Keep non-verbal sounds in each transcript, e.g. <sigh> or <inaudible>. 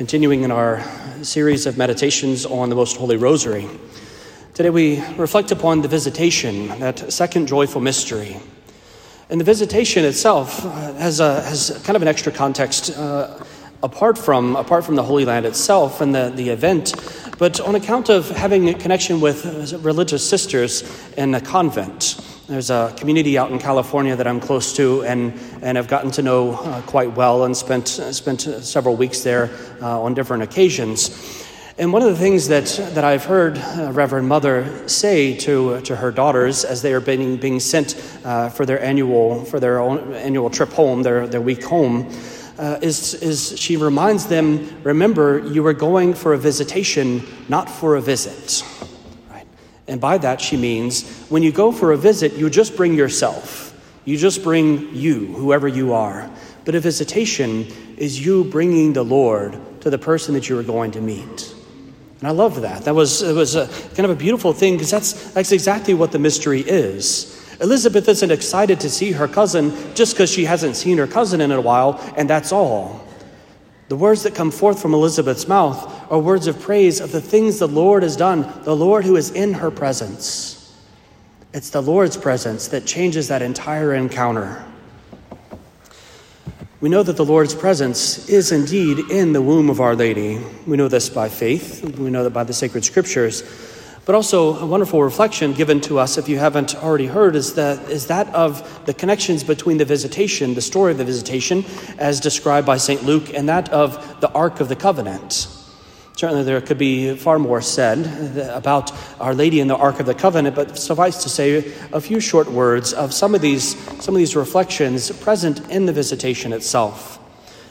continuing in our series of meditations on the Most Holy Rosary. Today we reflect upon the visitation, that second joyful mystery. And the visitation itself has, a, has kind of an extra context uh, apart, from, apart from the Holy Land itself and the, the event, but on account of having a connection with religious sisters in a convent. There's a community out in California that I'm close to and, and have gotten to know uh, quite well and spent, spent several weeks there uh, on different occasions. And one of the things that, that I've heard uh, Reverend Mother say to, to her daughters as they are being, being sent uh, for their annual, for their annual trip home, their, their week home, uh, is, is she reminds them remember, you are going for a visitation, not for a visit. And by that, she means when you go for a visit, you just bring yourself. You just bring you, whoever you are. But a visitation is you bringing the Lord to the person that you are going to meet. And I love that. That was, it was a, kind of a beautiful thing because that's, that's exactly what the mystery is. Elizabeth isn't excited to see her cousin just because she hasn't seen her cousin in a while, and that's all. The words that come forth from Elizabeth's mouth are words of praise of the things the Lord has done, the Lord who is in her presence. It's the Lord's presence that changes that entire encounter. We know that the Lord's presence is indeed in the womb of Our Lady. We know this by faith, we know that by the sacred scriptures. But also, a wonderful reflection given to us, if you haven't already heard, is that, is that of the connections between the visitation, the story of the visitation, as described by St. Luke, and that of the Ark of the Covenant. Certainly, there could be far more said about Our Lady and the Ark of the Covenant, but suffice to say a few short words of some of these, some of these reflections present in the visitation itself.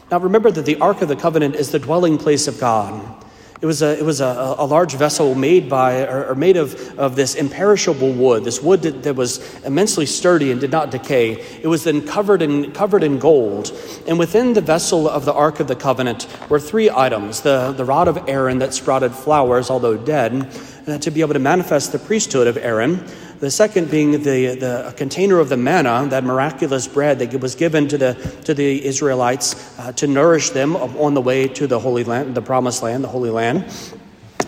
Now, remember that the Ark of the Covenant is the dwelling place of God. It was a, it was a, a large vessel made by or, or, made of, of this imperishable wood, this wood that, that, was immensely sturdy and did not decay. It was then covered in, covered in gold. And within the vessel of the Ark of the Covenant were three items the, the rod of Aaron that sprouted flowers, although dead, to be able to manifest the priesthood of Aaron. The second being the, the container of the manna, that miraculous bread that was given to the, to the Israelites uh, to nourish them on the way to the Holy Land, the Promised Land, the Holy Land.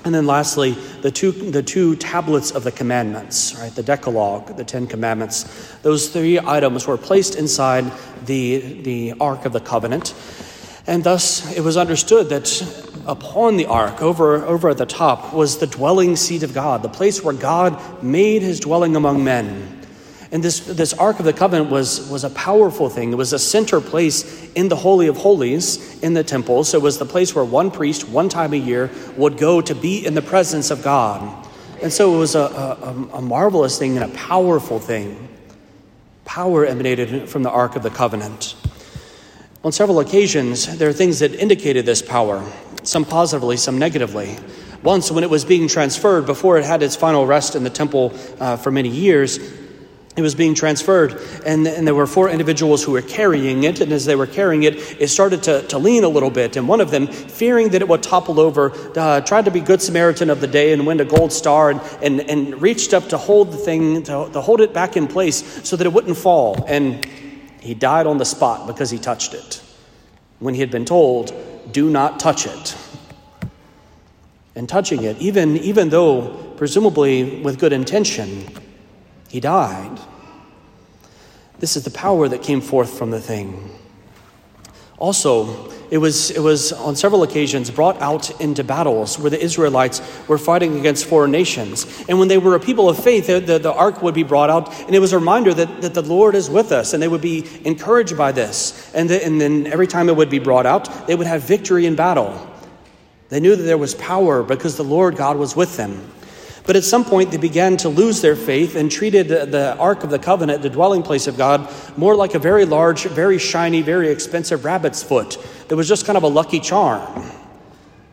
And then lastly, the two, the two tablets of the commandments, right? The Decalogue, the Ten Commandments. Those three items were placed inside the, the Ark of the Covenant. And thus it was understood that upon the ark, over, over at the top, was the dwelling seat of God, the place where God made his dwelling among men. And this, this Ark of the Covenant was, was a powerful thing. It was a center place in the Holy of Holies in the temple. So it was the place where one priest, one time a year, would go to be in the presence of God. And so it was a, a, a marvelous thing and a powerful thing. Power emanated from the Ark of the Covenant. On several occasions, there are things that indicated this power some positively, some negatively. Once, when it was being transferred, before it had its final rest in the temple uh, for many years, it was being transferred, and, and there were four individuals who were carrying it. And as they were carrying it, it started to, to lean a little bit. And one of them, fearing that it would topple over, uh, tried to be Good Samaritan of the day and win a gold star and, and, and reached up to hold the thing, to, to hold it back in place so that it wouldn't fall. And he died on the spot because he touched it when he had been told do not touch it. And touching it, even, even though presumably with good intention, he died. This is the power that came forth from the thing. Also, it was, it was on several occasions brought out into battles where the Israelites were fighting against foreign nations. And when they were a people of faith, the, the, the, ark would be brought out, and it was a reminder that, that the Lord is with us, and they would be encouraged by this. And, the, and then every time it would be brought out, they would have victory in battle. They knew that there was power because the Lord God was with them. But at some point, they began to lose their faith and treated the Ark of the Covenant, the dwelling place of God, more like a very large, very shiny, very expensive rabbit's foot that was just kind of a lucky charm.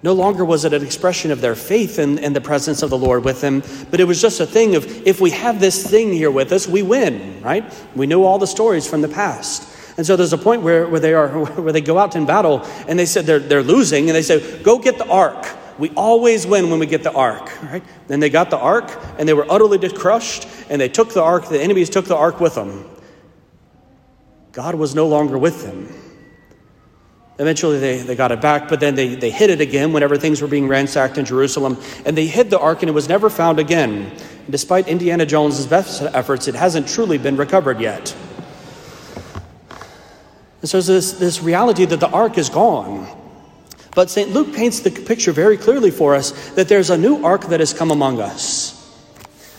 No longer was it an expression of their faith in, in the presence of the Lord with them, but it was just a thing of if we have this thing here with us, we win, right? We know all the stories from the past. And so there's a point where, where they are <laughs> where they go out in battle and they said they're, they're losing and they say, Go get the ark. We always win when we get the ark, right? Then they got the ark and they were utterly crushed and they took the ark, the enemies took the ark with them. God was no longer with them. Eventually, they, they got it back, but then they, they hid it again whenever things were being ransacked in Jerusalem. And they hid the ark, and it was never found again. And despite Indiana Jones's best efforts, it hasn't truly been recovered yet. And so there's this, this reality that the ark is gone. But St. Luke paints the picture very clearly for us that there's a new ark that has come among us.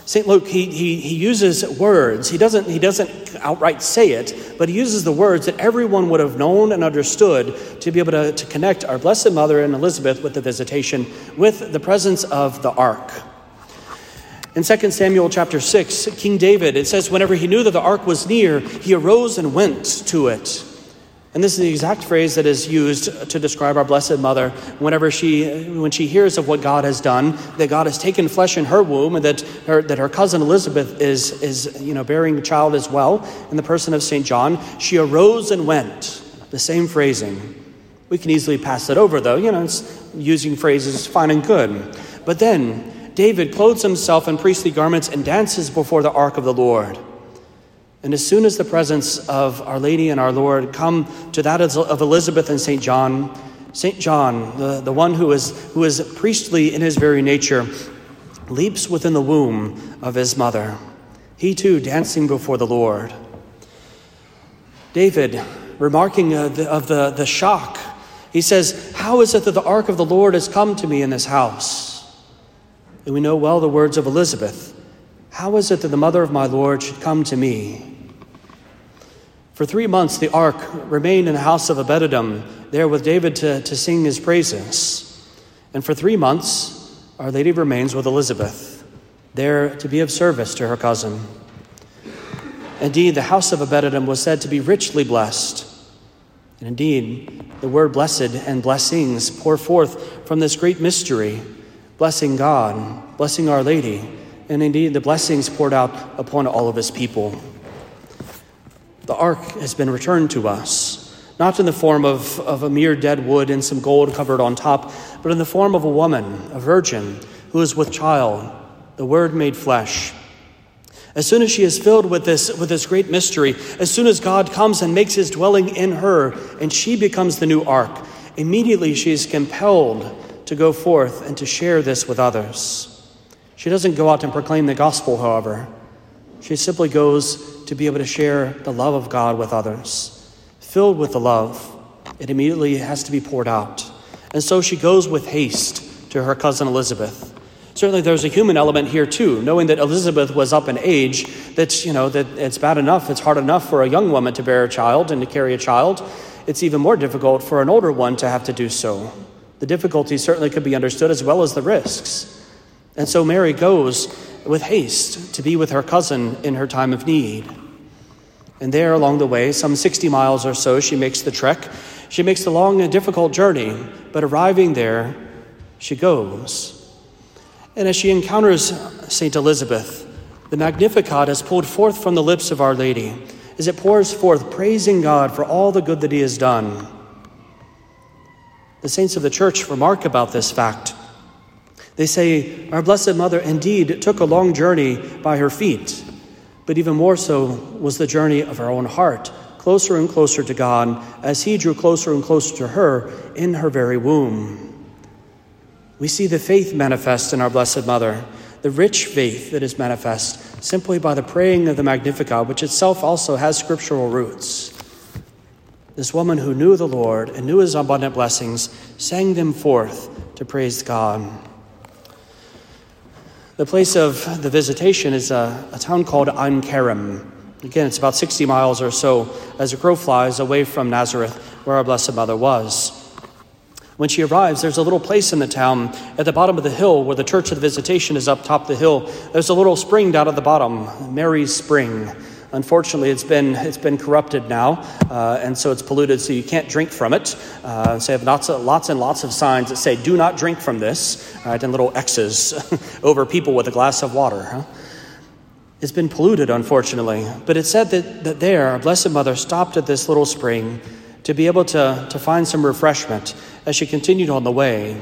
St. Luke, he, he, he uses words. He doesn't, he doesn't outright say it, but he uses the words that everyone would have known and understood to be able to, to connect our Blessed Mother and Elizabeth with the visitation, with the presence of the ark. In 2 Samuel chapter 6, King David, it says, whenever he knew that the ark was near, he arose and went to it. And this is the exact phrase that is used to describe our Blessed Mother whenever she, when she hears of what God has done, that God has taken flesh in her womb, and that her, that her cousin Elizabeth is, is you know, bearing a child as well in the person of St. John. She arose and went. The same phrasing. We can easily pass it over, though. You know, it's using phrases fine and good. But then David clothes himself in priestly garments and dances before the ark of the Lord. And as soon as the presence of Our Lady and our Lord come to that of Elizabeth and St. John, St. John, the, the one who is, who is priestly in his very nature, leaps within the womb of his mother, he too dancing before the Lord. David, remarking of the, of the, the shock, he says, How is it that the ark of the Lord has come to me in this house? And we know well the words of Elizabeth. How is it that the mother of my Lord should come to me? For three months, the ark remained in the house of Obed-Edom, there with David to, to sing his praises. And for three months, Our Lady remains with Elizabeth, there to be of service to her cousin. Indeed, the house of Obed-Edom was said to be richly blessed. And indeed, the word blessed and blessings pour forth from this great mystery, blessing God, blessing Our Lady, and indeed the blessings poured out upon all of his people. The ark has been returned to us, not in the form of, of a mere dead wood and some gold covered on top, but in the form of a woman, a virgin, who is with child, the Word made flesh. As soon as she is filled with this, with this great mystery, as soon as God comes and makes his dwelling in her, and she becomes the new ark, immediately she is compelled to go forth and to share this with others. She doesn't go out and proclaim the gospel, however. She simply goes to be able to share the love of God with others. Filled with the love, it immediately has to be poured out. And so she goes with haste to her cousin Elizabeth. Certainly there's a human element here too, knowing that Elizabeth was up in age, that you know that it's bad enough, it's hard enough for a young woman to bear a child and to carry a child. It's even more difficult for an older one to have to do so. The difficulty certainly could be understood as well as the risks. And so Mary goes with haste to be with her cousin in her time of need. And there along the way, some 60 miles or so, she makes the trek. She makes the long and difficult journey, but arriving there, she goes. And as she encounters St. Elizabeth, the Magnificat is pulled forth from the lips of Our Lady as it pours forth, praising God for all the good that He has done. The saints of the church remark about this fact. They say, Our Blessed Mother indeed took a long journey by her feet, but even more so was the journey of her own heart, closer and closer to God, as He drew closer and closer to her in her very womb. We see the faith manifest in our Blessed Mother, the rich faith that is manifest simply by the praying of the Magnificat, which itself also has scriptural roots. This woman who knew the Lord and knew his abundant blessings sang them forth to praise God. The place of the visitation is a, a town called Ein Kerem. Again, it's about 60 miles or so as a crow flies away from Nazareth, where our Blessed Mother was. When she arrives, there's a little place in the town at the bottom of the hill where the Church of the Visitation is up top the hill. There's a little spring down at the bottom, Mary's Spring. Unfortunately, it's been, it's been corrupted now, uh, and so it's polluted, so you can't drink from it. Uh, so I have lots, of, lots and lots of signs that say, do not drink from this, right, and little X's <laughs> over people with a glass of water. Huh? It's been polluted, unfortunately. But it said that, that there, our Blessed Mother stopped at this little spring to be able to, to find some refreshment as she continued on the way.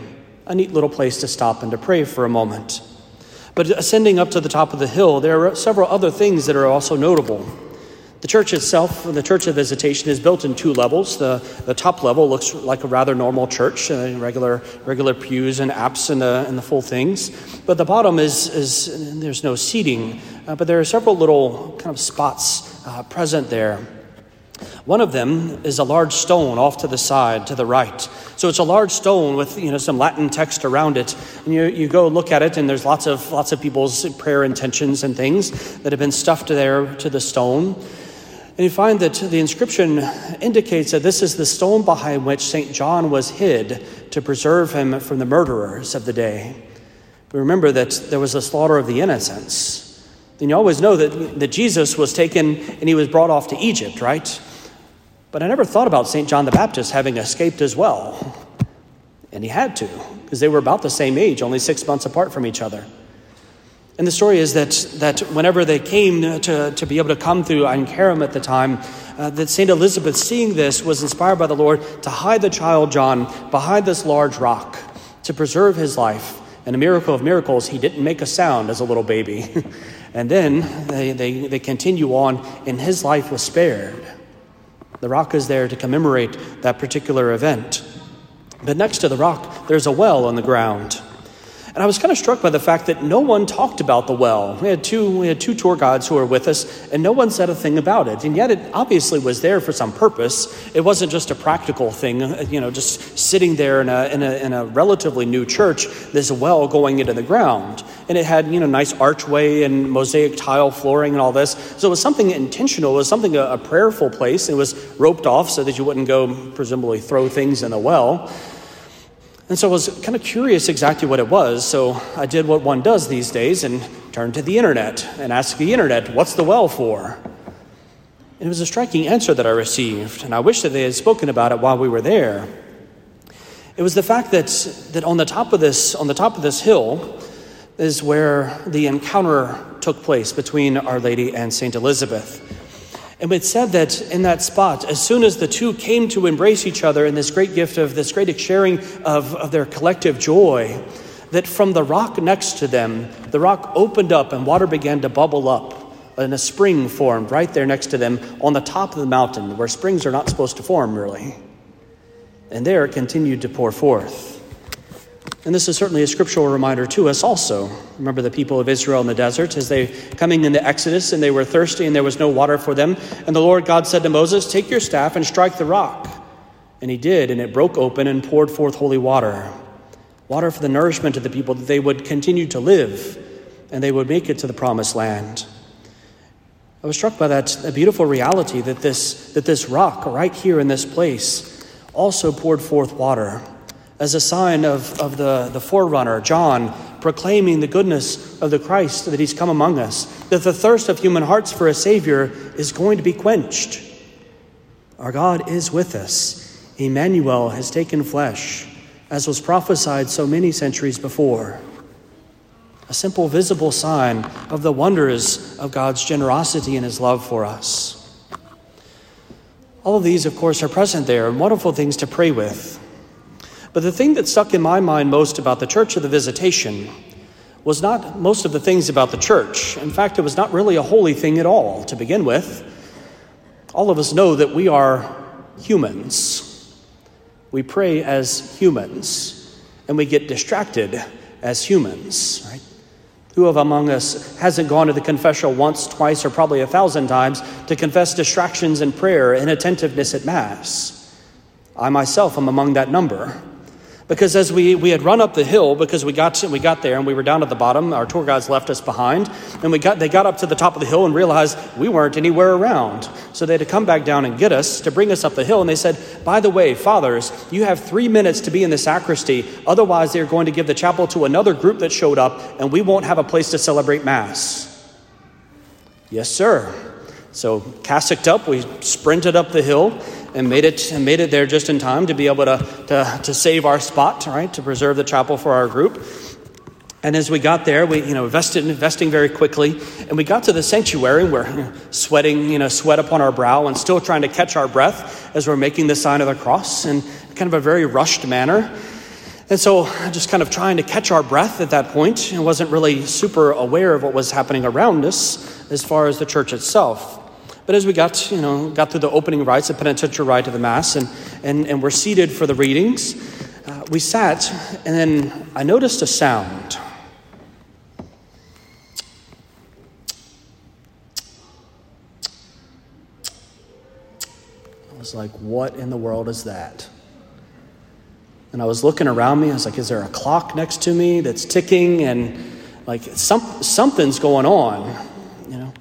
A neat little place to stop and to pray for a moment. But ascending up to the top of the hill, there are several other things that are also notable. The church itself, the church of visitation, is built in two levels. The, the top level looks like a rather normal church, uh, regular, regular pews and apse and the, and the full things. But the bottom is, is there's no seating, uh, but there are several little kind of spots uh, present there. One of them is a large stone off to the side, to the right. So it's a large stone with you know some Latin text around it, and you, you go look at it, and there's lots of lots of people's prayer intentions and things that have been stuffed there to the stone. And you find that the inscription indicates that this is the stone behind which St. John was hid to preserve him from the murderers of the day. We remember that there was a slaughter of the innocents. And you always know that, that Jesus was taken and he was brought off to Egypt, right? But I never thought about St. John the Baptist having escaped as well. And he had to, because they were about the same age, only six months apart from each other. And the story is that, that whenever they came to, to be able to come through Ein Kerem at the time, uh, that St. Elizabeth, seeing this, was inspired by the Lord to hide the child John behind this large rock to preserve his life. And a miracle of miracles, he didn't make a sound as a little baby. <laughs> and then they, they, they continue on, and his life was spared. The rock is there to commemorate that particular event. But next to the rock, there's a well on the ground. And I was kind of struck by the fact that no one talked about the well. We had two, we had two tour guides who were with us, and no one said a thing about it. And yet it obviously was there for some purpose. It wasn't just a practical thing, you know, just sitting there in a, in a, in a relatively new church, this well going into the ground. And it had, you know, nice archway and mosaic tile flooring and all this. So it was something intentional. It was something, a, a prayerful place. It was roped off so that you wouldn't go, presumably, throw things in the well. And so I was kind of curious exactly what it was. So I did what one does these days and turned to the internet and asked the internet, what's the well for? And it was a striking answer that I received, and I wish that they had spoken about it while we were there. It was the fact that, that on, the top of this, on the top of this hill is where the encounter took place between Our Lady and St. Elizabeth. And it said that in that spot, as soon as the two came to embrace each other in this great gift of this great sharing of, of their collective joy, that from the rock next to them, the rock opened up and water began to bubble up. And a spring formed right there next to them on the top of the mountain, where springs are not supposed to form, really. And there it continued to pour forth. And this is certainly a scriptural reminder to us also. Remember the people of Israel in the desert as they coming into Exodus and they were thirsty and there was no water for them. And the Lord God said to Moses, Take your staff and strike the rock. And he did, and it broke open and poured forth holy water. Water for the nourishment of the people that they would continue to live and they would make it to the promised land. I was struck by that, that beautiful reality that this, that this rock right here in this place also poured forth water as a sign of, of the, the forerunner, John, proclaiming the goodness of the Christ that he's come among us, that the thirst of human hearts for a Savior is going to be quenched. Our God is with us. Emmanuel has taken flesh, as was prophesied so many centuries before. A simple, visible sign of the wonders of God's generosity and his love for us. All of these, of course, are present there and wonderful things to pray with. But the thing that stuck in my mind most about the Church of the Visitation was not most of the things about the church. In fact, it was not really a holy thing at all to begin with. All of us know that we are humans. We pray as humans, and we get distracted as humans, right? Who of among us hasn't gone to the confessional once, twice, or probably a thousand times to confess distractions in prayer and attentiveness at Mass? I myself am among that number. Because as we, we had run up the hill, because we got, to, we got there and we were down at the bottom, our tour guides left us behind, and we got, they got up to the top of the hill and realized we weren't anywhere around. So they had to come back down and get us to bring us up the hill. And they said, By the way, fathers, you have three minutes to be in the sacristy. Otherwise, they're going to give the chapel to another group that showed up, and we won't have a place to celebrate Mass. Yes, sir. So, cassocked up, we sprinted up the hill and made it and made it there just in time to be able to, to, to save our spot, right, to preserve the chapel for our group. And as we got there, we you know invested investing very quickly, and we got to the sanctuary. We're you know, sweating, you know, sweat upon our brow, and still trying to catch our breath as we're making the sign of the cross in kind of a very rushed manner. And so, just kind of trying to catch our breath at that point, and wasn't really super aware of what was happening around us as far as the church itself. But as we got, you know, got through the opening rites, the penitential rite of the Mass, and, and, and we're seated for the readings, uh, we sat, and then I noticed a sound. I was like, what in the world is that? And I was looking around me. I was like, is there a clock next to me that's ticking? And like, some, something's going on, you know?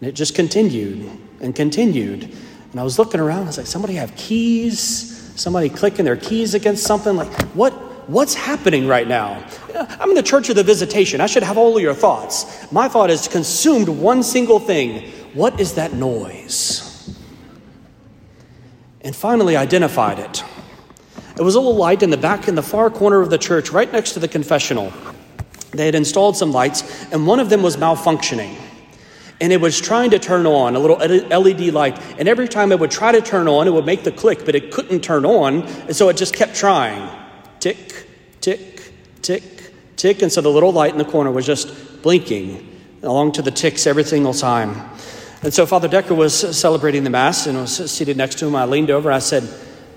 And it just continued and continued. And I was looking around. I was like, somebody have keys? Somebody clicking their keys against something? Like, what? What's happening right now? I'm in the church of the visitation. I should have all of your thoughts. My thought is consumed one single thing. What is that noise? And finally identified it. It was a little light in the back in the far corner of the church, right next to the confessional. They had installed some lights, and one of them was malfunctioning. And it was trying to turn on, a little LED light. And every time it would try to turn on, it would make the click, but it couldn't turn on. And so it just kept trying tick, tick, tick, tick. And so the little light in the corner was just blinking along to the ticks every single time. And so Father Decker was celebrating the Mass and was seated next to him. I leaned over. I said,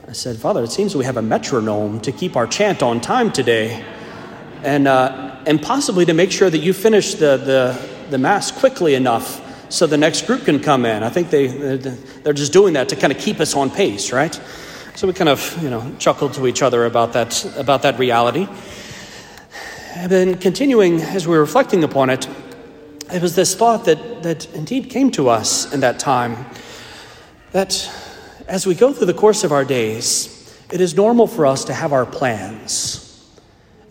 I said, Father, it seems we have a metronome to keep our chant on time today. And, uh, and possibly to make sure that you finish the, the, the Mass quickly enough so the next group can come in. I think they, they're just doing that to kind of keep us on pace, right? So we kind of, you know, chuckled to each other about that, about that reality. And then continuing, as we were reflecting upon it, it was this thought that, that indeed came to us in that time that as we go through the course of our days, it is normal for us to have our plans.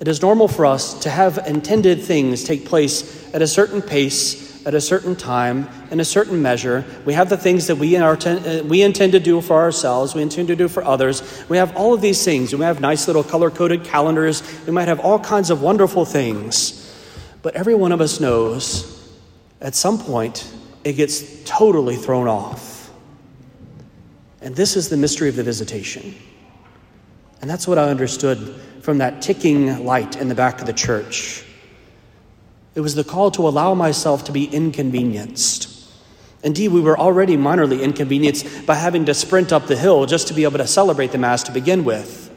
It is normal for us to have intended things take place at a certain pace, at a certain time, in a certain measure. We have the things that we, are, uh, we intend to do for ourselves, we intend to do for others. We have all of these things. We have nice little color coded calendars. We might have all kinds of wonderful things. But every one of us knows at some point it gets totally thrown off. And this is the mystery of the visitation. And that's what I understood from that ticking light in the back of the church. It was the call to allow myself to be inconvenienced. Indeed, we were already minorly inconvenienced by having to sprint up the hill just to be able to celebrate the Mass to begin with.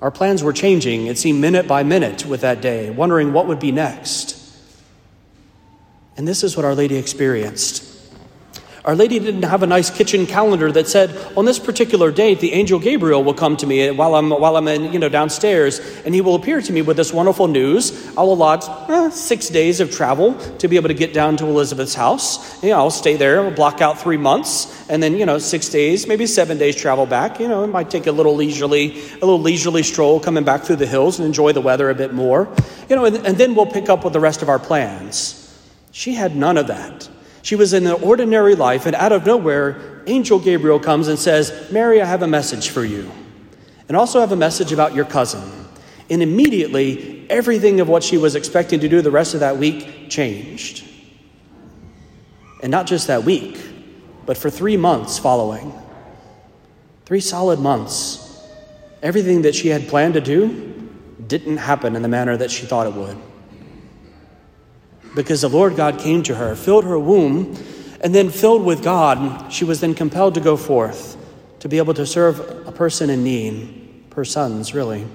Our plans were changing, it seemed minute by minute with that day, wondering what would be next. And this is what Our Lady experienced. Our Lady didn't have a nice kitchen calendar that said, on this particular date, the angel Gabriel will come to me while I'm, while I'm in, you know, downstairs, and he will appear to me with this wonderful news. I'll allot eh, six days of travel to be able to get down to Elizabeth's house. You know, I'll stay there, I'll block out three months, and then, you know, six days, maybe seven days travel back. You know, it might take a little leisurely, a little leisurely stroll coming back through the hills and enjoy the weather a bit more. You know, and, and then we'll pick up with the rest of our plans. She had none of that. She was in an ordinary life, and out of nowhere, Angel Gabriel comes and says, Mary, I have a message for you. And also have a message about your cousin. And immediately, everything of what she was expecting to do the rest of that week changed. And not just that week, but for three months following. Three solid months. Everything that she had planned to do didn't happen in the manner that she thought it would because the Lord God came to her, filled her womb, and then filled with God, she was then compelled to go forth to be able to serve a person in need, her sons, really.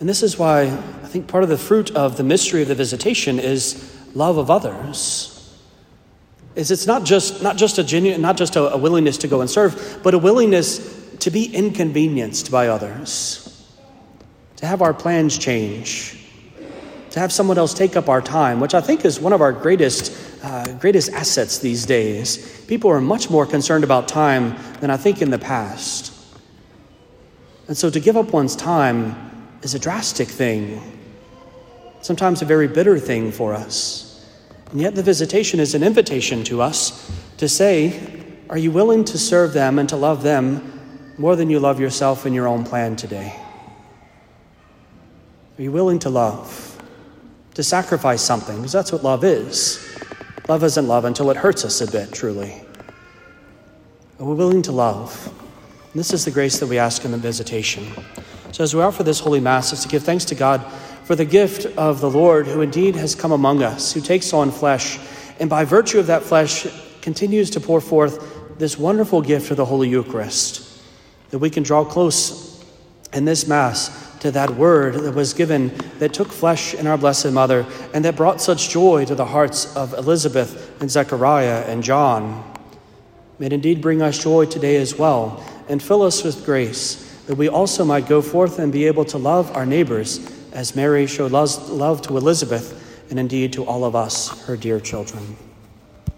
And this is why I think part of the fruit of the mystery of the visitation is love of others. Is it's not just not just a genuine, not just a, a willingness to go and serve, but a willingness to be inconvenienced by others, to have our plans change, to have someone else take up our time, which I think is one of our greatest, uh, greatest assets these days. People are much more concerned about time than I think in the past. And so to give up one's time is a drastic thing, sometimes a very bitter thing for us. And yet the visitation is an invitation to us to say, Are you willing to serve them and to love them more than you love yourself and your own plan today? Are you willing to love? To sacrifice something, because that's what love is. Love isn't love until it hurts us a bit, truly. But we're willing to love. And this is the grace that we ask in the visitation. So, as we offer this Holy Mass, is to give thanks to God for the gift of the Lord, who indeed has come among us, who takes on flesh, and by virtue of that flesh, continues to pour forth this wonderful gift of the Holy Eucharist, that we can draw close in this Mass to that word that was given that took flesh in our Blessed Mother and that brought such joy to the hearts of Elizabeth and Zechariah and John. May it indeed bring us joy today as well and fill us with grace that we also might go forth and be able to love our neighbors as Mary showed love to Elizabeth and indeed to all of us, her dear children.